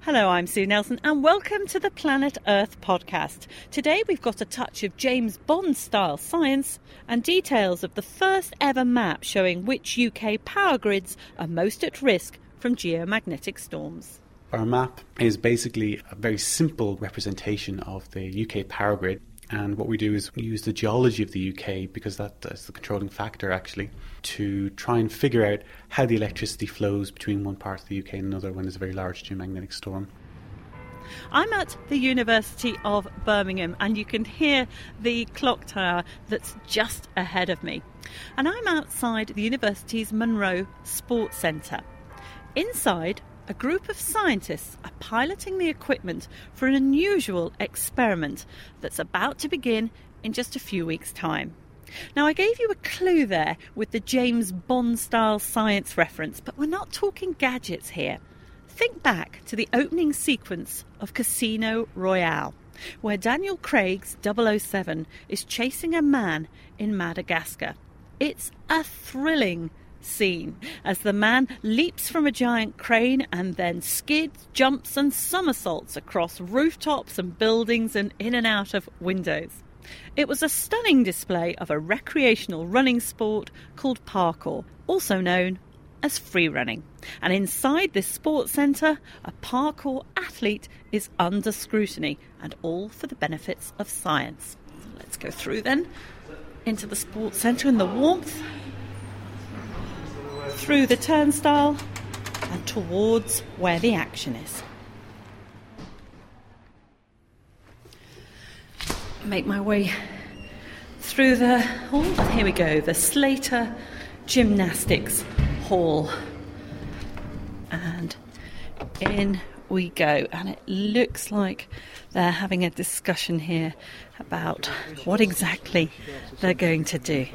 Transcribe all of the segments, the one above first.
Hello, I'm Sue Nelson, and welcome to the Planet Earth podcast. Today we've got a touch of James Bond style science and details of the first ever map showing which UK power grids are most at risk from geomagnetic storms. Our map is basically a very simple representation of the UK power grid. And what we do is we use the geology of the UK because that is the controlling factor actually to try and figure out how the electricity flows between one part of the UK and another when there's a very large geomagnetic storm. I'm at the University of Birmingham and you can hear the clock tower that's just ahead of me. And I'm outside the university's Munrow Sports Centre. Inside, a group of scientists are piloting the equipment for an unusual experiment that's about to begin in just a few weeks' time. Now, I gave you a clue there with the James Bond style science reference, but we're not talking gadgets here. Think back to the opening sequence of Casino Royale, where Daniel Craig's 007 is chasing a man in Madagascar. It's a thrilling scene as the man leaps from a giant crane and then skids, jumps, and somersaults across rooftops and buildings and in and out of windows. It was a stunning display of a recreational running sport called parkour, also known as free running. And inside this sports centre, a parkour athlete is under scrutiny, and all for the benefits of science. let's go through then into the sports centre in the warmth through the turnstile and towards where the action is. Make my way through the hall. Here we go, the Slater Gymnastics Hall. And in we go. And it looks like they're having a discussion here about what exactly they're going to do.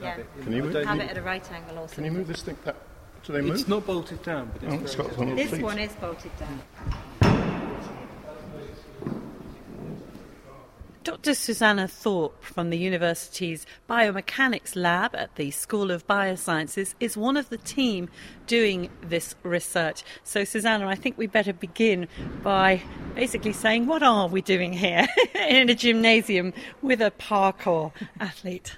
Yeah. Can you move? Have it at a right angle also. Can you move this thing? That, do they move? It's not bolted down, but it's, Oh, it's got one of This these. one is bolted down. Dr. Susannah Thorpe from the university's biomechanics lab at the School of Biosciences is one of the team doing this research. So, Susannah, I think we better begin by basically saying what are we doing here in a gymnasium with a parkour athlete?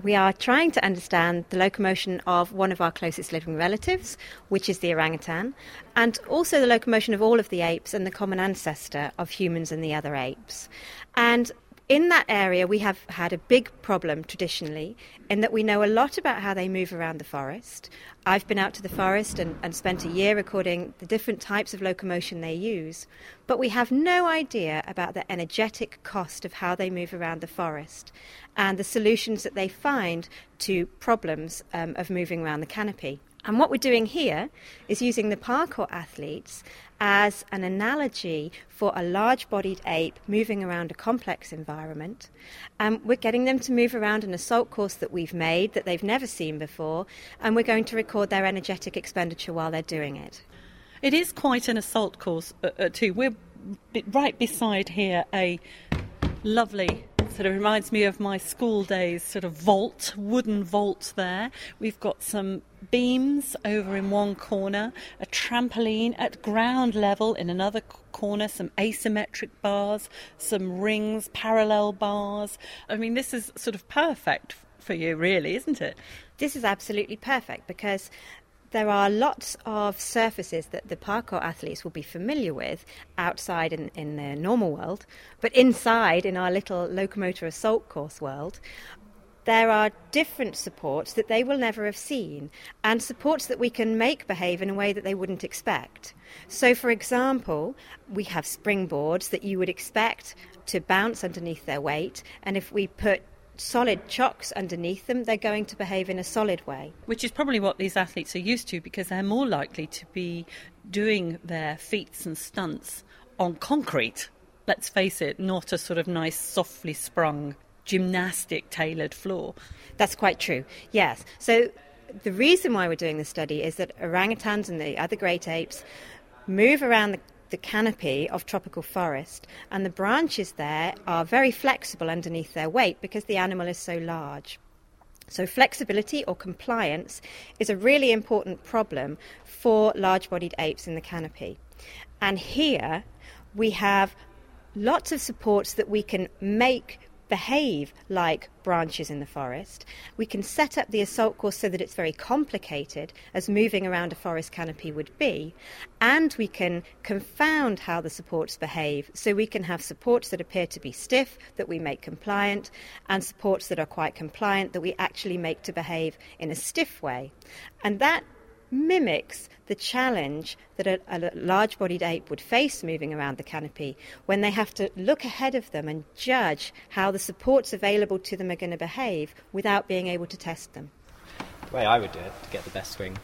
We are trying to understand the locomotion of one of our closest living relatives, which is the orangutan, and also the locomotion of all of the apes and the common ancestor of humans and the other apes. And in that area, we have had a big problem traditionally in that we know a lot about how they move around the forest. I've been out to the forest and, and spent a year recording the different types of locomotion they use, but we have no idea about the energetic cost of how they move around the forest and the solutions that they find to problems um, of moving around the canopy. And what we're doing here is using the parkour athletes as an analogy for a large bodied ape moving around a complex environment. Um, we're getting them to move around an assault course that we've made that they've never seen before, and we're going to record their energetic expenditure while they're doing it. It is quite an assault course, uh, uh, too. We're right beside here a lovely sort of reminds me of my school days sort of vault wooden vault there. We've got some beams over in one corner a trampoline at ground level in another corner some asymmetric bars some rings parallel bars. I mean this is sort of perfect for you really isn't it? This is absolutely perfect because there are lots of surfaces that the parkour athletes will be familiar with outside in, in their normal world, but inside in our little locomotor assault course world, there are different supports that they will never have seen and supports that we can make behave in a way that they wouldn't expect. So, for example, we have springboards that you would expect to bounce underneath their weight, and if we put solid chocks underneath them, they're going to behave in a solid way. which is probably what these athletes are used to because they're more likely to be doing their feats and stunts on concrete. Let's face it, not a sort of nice, softly sprung, gymnastic tailored floor. That's quite true, yes. So, the reason why we're doing this study is that orangutans and the other great apes move around the, the canopy of tropical forest, and the branches there are very flexible underneath their weight because the animal is so large. So, flexibility or compliance is a really important problem for large bodied apes in the canopy. And here we have lots of supports that we can make behave like branches in the forest. We can set up the assault course so that it's very complicated, as moving around a forest canopy would be, and we can confound how the supports behave. So we can have supports that appear to be stiff that we make compliant, and supports that are quite compliant that we actually make to behave in a stiff way. And that mimics the challenge that a, a large bodied ape would face moving around the canopy when they have to look ahead of them and judge how the supports available to them are going to behave without being able to test them. The way I would do it to get the best swing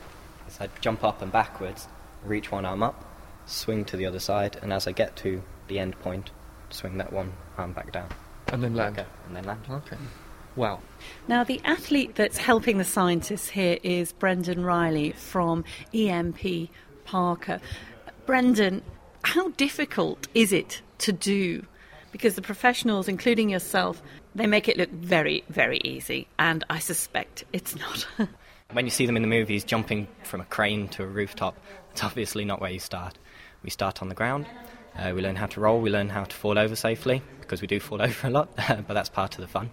is I'd jump up and backwards, reach one arm up, swing to the other side, and as I get to the end point, swing that one arm back down. And then land. Okay, and then land. Okay. Wow. Now, the athlete that's helping the scientists here is Brendan Riley from EMP Parkour. Brendan, how difficult is it to do? Because the professionals, including yourself, they make it look very, very easy, and I suspect it's not. when you see them in the movies jumping from a crane to a rooftop, it's obviously not where you start. We start on the ground. Uh, we learn how to roll. We learn how to fall over safely because we do fall over a lot, but that's part of the fun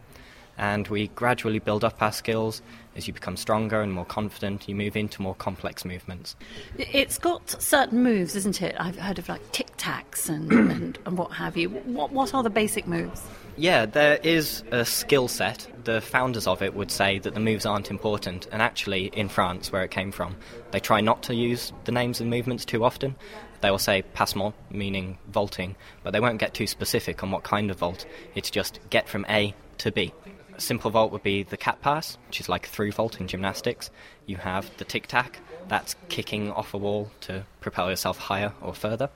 and we gradually build up our skills. As you become stronger and more confident you move into more complex movements. It's got certain moves isn't it? I've heard of like tic tacs and, and, and, what have you. What, what are the basic moves? Yeah there is a skill set. The founders of it would say that the moves aren't important. And actually in france where it came from they try not to use the names and movements too often. They will say passement, meaning vaulting, but they won't get too specific on what kind of vault. It's just get from A to B simple vault would be the cat pass, which is like through vault in gymnastics. You have the tic tac, that's kicking off a wall to propel yourself higher or further.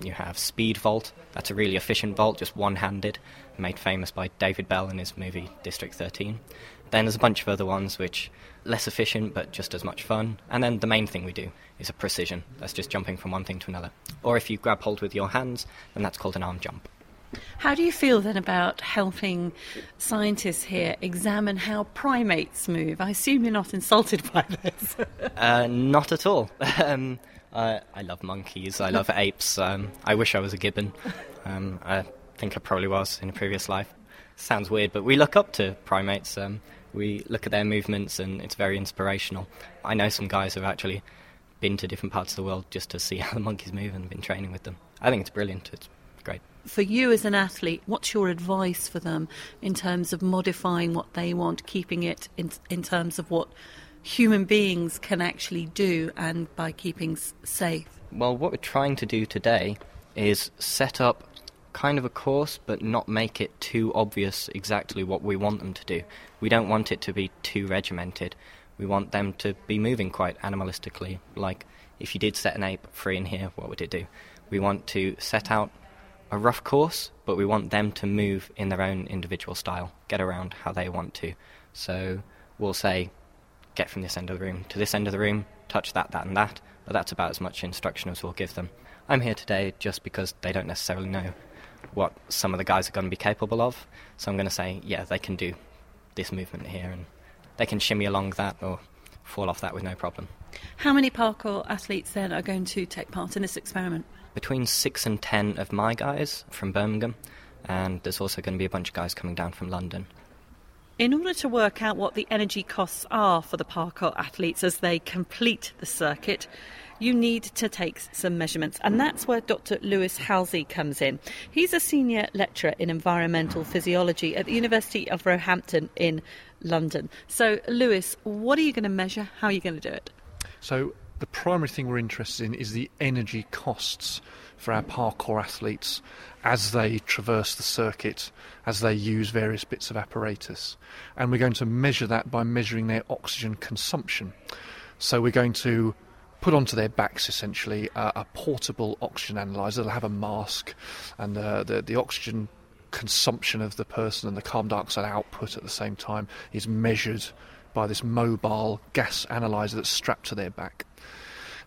You have speed vault, that's a really efficient vault, just one handed, made famous by David Belle in his movie District 13. Then there's a bunch of other ones which less efficient but just as much fun. And then the main thing we do is a precision. That's just jumping from one thing to another. Or if you grab hold with your hands, then that's called an arm jump. How do you feel then about helping scientists here examine how primates move? I assume you're not insulted by this. uh, not at all. um, I, I, love monkeys. I love apes. Um, I wish I was a gibbon. Um, I think I probably was in a previous life. Sounds weird, but we look up to primates. Um, we look at their movements, and it's very inspirational. I know some guys who've actually been to different parts of the world just to see how the monkeys move and been training with them. I think it's brilliant. It's great. For you as an athlete, what's your advice for them in terms of modifying what they want, keeping it in, in terms of what human beings can actually do and by keeping safe? Well, what we're trying to do today is set up kind of a course, but not make it too obvious exactly what we want them to do. We don't want it to be too regimented. We want them to be moving quite animalistically. Like, if you did set an ape free in here, what would it do? We want to set out a rough course, but we want them to move in their own individual style, get around how they want to. So we'll say, get from this end of the room to this end of the room, touch that, that, and that, but that's about as much instruction as we'll give them. I'm here today just because they don't necessarily know what some of the guys are going to be capable of, so I'm going to say, yeah, they can do this movement here, and they can shimmy along that or fall off that with no problem. How many parkour athletes then are going to take part in this experiment? Between six and ten of my guys from Birmingham, and there's also going to be a bunch of guys coming down from London. In order to work out what the energy costs are for the parkour athletes as they complete the circuit, you need to take some measurements, and that's where Dr. Lewis Halsey comes in. He's a senior lecturer in environmental physiology at the University of Roehampton in London. So, Lewis, what are you going to measure? How are you going to do it? So, the primary thing we're interested in is the energy costs for our parkour athletes as they traverse the circuit, as they use various bits of apparatus. And we're going to measure that by measuring their oxygen consumption. So we're going to put onto their backs essentially a portable oxygen analyzer. They'll have a mask, and uh, the, the oxygen consumption of the person and the carbon dioxide output at the same time is measured by this mobile gas analyzer that's strapped to their back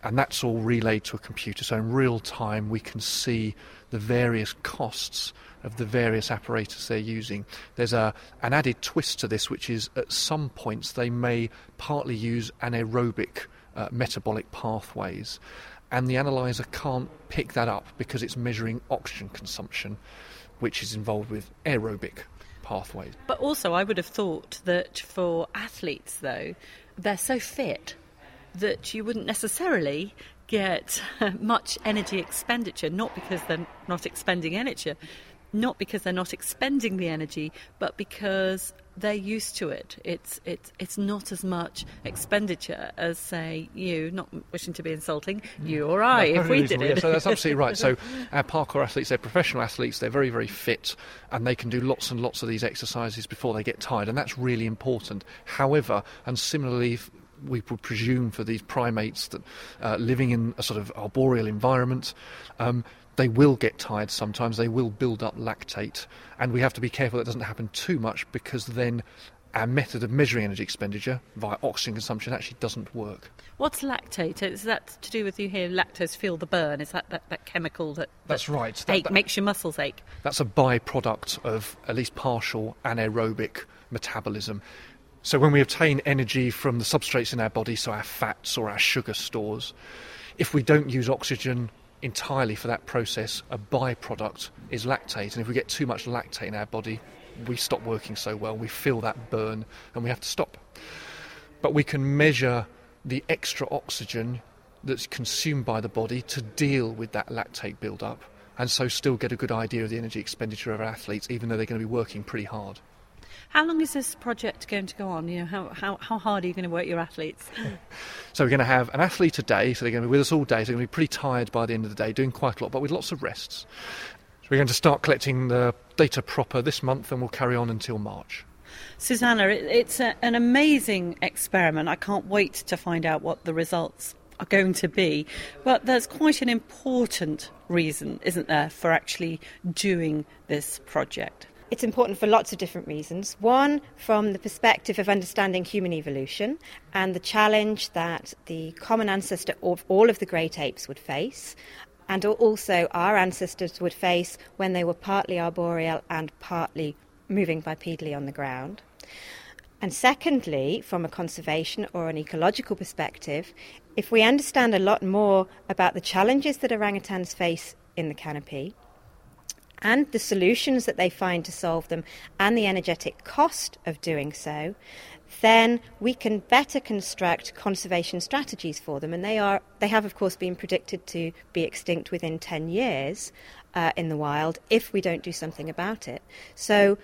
and that's all relayed to a computer. So in real time, we can see the various costs of the various apparatus they're using. There's a, an added twist to this, which is at some points they may partly use anaerobic uh, metabolic pathways. and the analyzer can't pick that up because it's measuring oxygen consumption, which is involved with aerobic pathways. But also, I would have thought that for athletes, though, they're so fit that you wouldn't necessarily get much energy expenditure, not because they're not expending energy, not because they're not expending the energy, but because they're used to it. It's it's it's not as much expenditure as say you, not wishing to be insulting, you or I, No, if we did it. yeah, so that's absolutely right. So our parkour athletes, they're professional athletes. They're very very fit, and they can do lots and lots of these exercises before they get tired, and that's really important. However, and similarly. We would presume for these primates that uh, living in a sort of arboreal environment, um, they will get tired sometimes. They will build up lactate, and we have to be careful that doesn't happen too much because then our method of measuring energy expenditure via oxygen consumption actually doesn't work. What's lactate? Is that to do with you hear lactose feel the burn? Is that that, that chemical that, That's that right. That- ache, that- makes your muscles ache? That's a byproduct of at least partial anaerobic metabolism. So when we obtain energy from the substrates in our body, so our fats or our sugar stores, if we don't use oxygen entirely for that process, a byproduct is lactate. And if we get too much lactate in our body, we stop working so well, we feel that burn, and we have to stop. But we can measure the extra oxygen that's consumed by the body to deal with that lactate build-up and so still get a good idea of the energy expenditure of our athletes even though they're going to be working pretty hard. How long is this project going to go on? You know, how, how, how hard are you going to work your athletes? So we're going to have an athlete a day, so they're going to be with us all day, so they're going to be pretty tired by the end of the day, doing quite a lot, but with lots of rests. So we're going to start collecting the data proper this month and we'll carry on until March. Susannah, it, it's a, an amazing experiment. I can't wait to find out what the results are going to be. But there's quite an important reason, isn't there, for actually doing this project? It's important for lots of different reasons. One, from the perspective of understanding human evolution and the challenge that the common ancestor of all of the great apes would face, and also our ancestors would face when they were partly arboreal and partly moving bipedally on the ground. And secondly, from a conservation or an ecological perspective, if we understand a lot more about the challenges that orangutans face in the canopy, and the solutions that they find to solve them and the energetic cost of doing so, then we can better construct conservation strategies for them. And they are they have of course been predicted to be extinct within 10 years uh, in the wild if we don't do something about it. So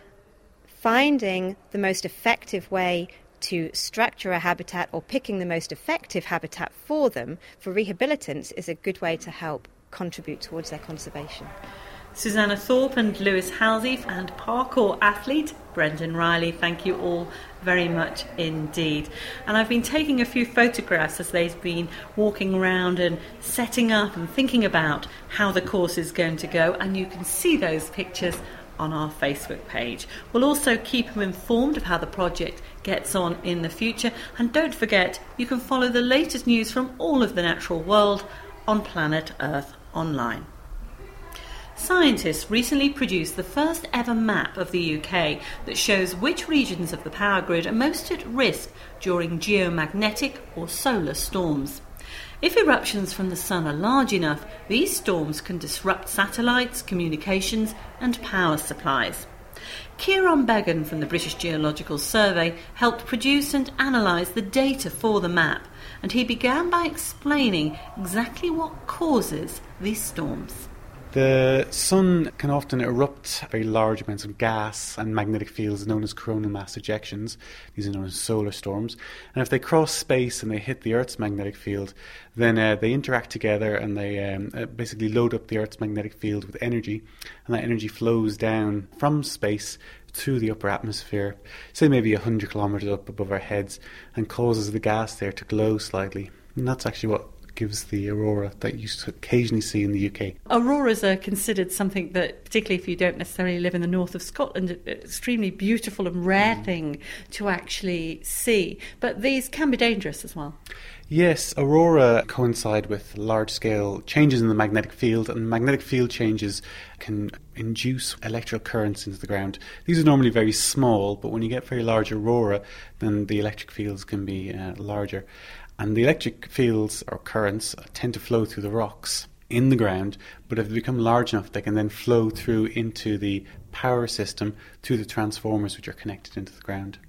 finding the most effective way to structure a habitat or picking the most effective habitat for them for rehabilitants is a good way to help contribute towards their conservation. Susannah Thorpe and Lewis Halsey and parkour athlete Brendan Riley, thank you all very much indeed. And I've been taking a few photographs as they've been walking around and setting up and thinking about how the course is going to go, and you can see those pictures on our Facebook page. We'll also keep you informed of how the project gets on in the future, and don't forget you can follow the latest news from all of the natural world on Planet Earth Online. Scientists recently produced the first ever map of the UK that shows which regions of the power grid are most at risk during geomagnetic or solar storms. If eruptions from the sun are large enough, these storms can disrupt satellites, communications, and power supplies. Kieran Beggan from the British Geological Survey helped produce and analyse the data for the map, and he began by explaining exactly what causes these storms. The sun can often erupt very large amounts of gas and magnetic fields known as coronal mass ejections. These are known as solar storms. And if they cross space and they hit the Earth's magnetic field, then uh, they interact together and they um, uh, basically load up the Earth's magnetic field with energy. And that energy flows down from space to the upper atmosphere, say maybe 100 kilometres up above our heads, and causes the gas there to glow slightly. And that's actually what gives the aurora that you occasionally see in the UK. Auroras are considered something that, particularly if you don't necessarily live in the north of Scotland, an extremely beautiful and rare thing to actually see. But these can be dangerous as well. Yes, aurora coincide with large scale changes in the magnetic field, and magnetic field changes can induce electrical currents into the ground. These are normally very small, but when you get very large aurora, then the electric fields can be uh, larger. And the electric fields or currents tend to flow through the rocks in the ground, but if they become large enough, they can then flow through into the power system through the transformers which are connected into the ground.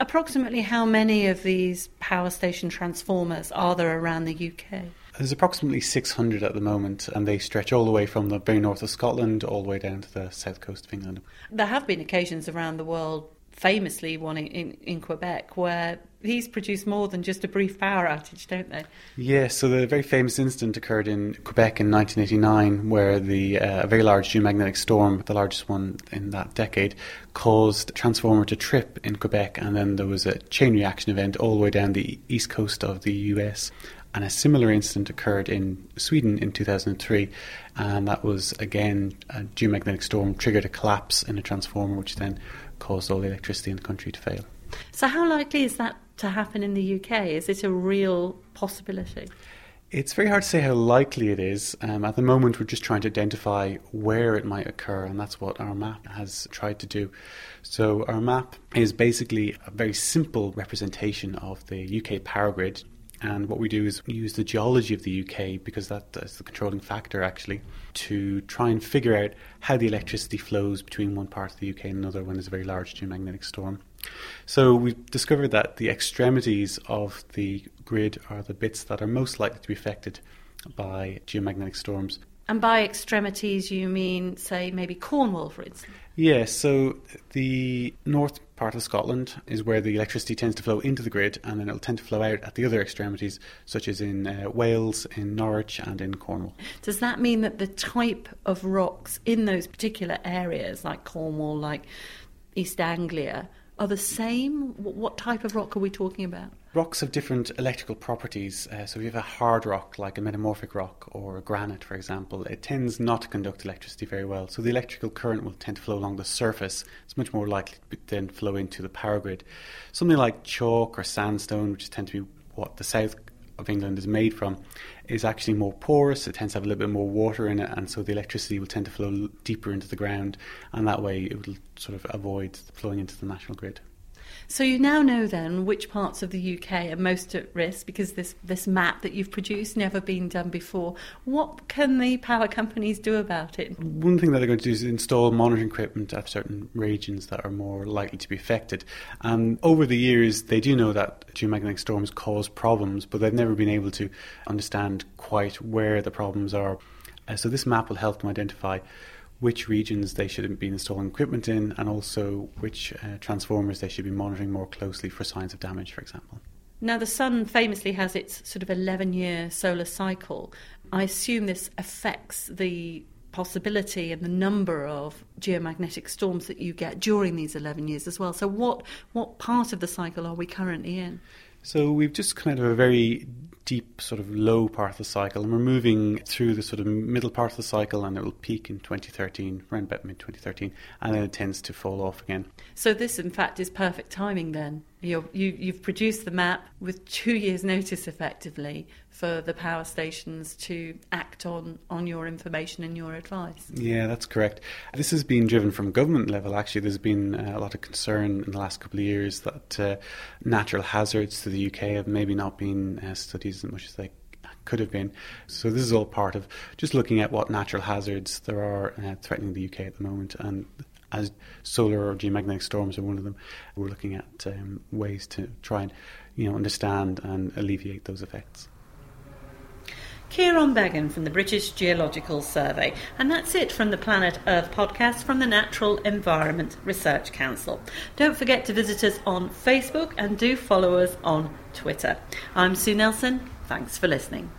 Approximately how many of these power station transformers are there around the UK? There's approximately 600 at the moment, and they stretch all the way from the very north of Scotland all the way down to the south coast of England. There have been occasions around the world, famously one in, in Quebec, where these produce more than just a brief power outage, don't they? Yes, so the very famous incident occurred in Quebec in 1989, where the uh, a very large geomagnetic storm, the largest one in that decade, caused a transformer to trip in Quebec, and then there was a chain reaction event all the way down the east coast of the US. And a similar incident occurred in Sweden in 2003, and that was again a geomagnetic storm triggered a collapse in a transformer, which then caused all the electricity in the country to fail. So, how likely is that to happen in the UK? Is it a real possibility? It's very hard to say how likely it is. Um, at the moment, we're just trying to identify where it might occur, and that's what our map has tried to do. So, our map is basically a very simple representation of the UK power grid and what we do is use the geology of the UK, because that is the controlling factor actually, to try and figure out how the electricity flows between one part of the UK and another when there's a very large geomagnetic storm. So we've discovered that the extremities of the grid are the bits that are most likely to be affected by geomagnetic storms. And by extremities, you mean, say, maybe Cornwall, for instance? Yes, so the north part of Scotland is where the electricity tends to flow into the grid and then it'll tend to flow out at the other extremities, such as in uh, Wales, in Norwich, and in Cornwall. Does that mean that the type of rocks in those particular areas, like Cornwall, like East Anglia, are the same? What type of rock are we talking about? Rocks have different electrical properties. Uh, so if you have a hard rock, like a metamorphic rock or a granite, for example, it tends not to conduct electricity very well. So the electrical current will tend to flow along the surface. It's much more likely to then flow into the power grid. Something like chalk or sandstone, which tend to be what the south of England is made from is actually more porous. It tends to have a little bit more water in it, and so the electricity will tend to flow deeper into the ground, and that way it will sort of avoid flowing into the national grid. So you now know then which parts of the UK are most at risk because this, this map that you've produced never been done before. What can the power companies do about it? One thing that they're going to do is install monitoring equipment at certain regions that are more likely to be affected. And over the years, they do know that geomagnetic storms cause problems, but they've never been able to understand quite where the problems are. Uh, so this map will help them identify which regions they should be installing equipment in, and also which uh, transformers they should be monitoring more closely for signs of damage, for example. Now, the sun famously has its sort of 11 year solar cycle. I assume this affects the possibility and the number of geomagnetic storms that you get during these 11 years as well. So, what, what part of the cycle are we currently in? So, we've just come out of a very deep sort of low part of the cycle and we're moving through the sort of middle part of the cycle and it will peak in 2013 around about mid 2013 and then it tends to fall off again. So this in fact is perfect timing then you you, you've produced the map with two years notice effectively for the power stations to act on on your information and your advice. Yeah that's correct. This has been driven from government level actually. There's been uh, a lot of concern in the last couple of years that uh, natural hazards to the UK have maybe not been uh, studied as much as they could have been. So this is all part of just looking at what natural hazards there are uh, threatening the UK at the moment, and as solar or geomagnetic storms are one of them, we're looking at um, ways to try and you know understand and alleviate those effects. Kieran Beggan from the British Geological Survey. And that's it from the Planet Earth podcast from the Natural Environment Research Council. Don't forget to visit us on Facebook and do follow us on Twitter. I'm Sue Nelson. Thanks for listening.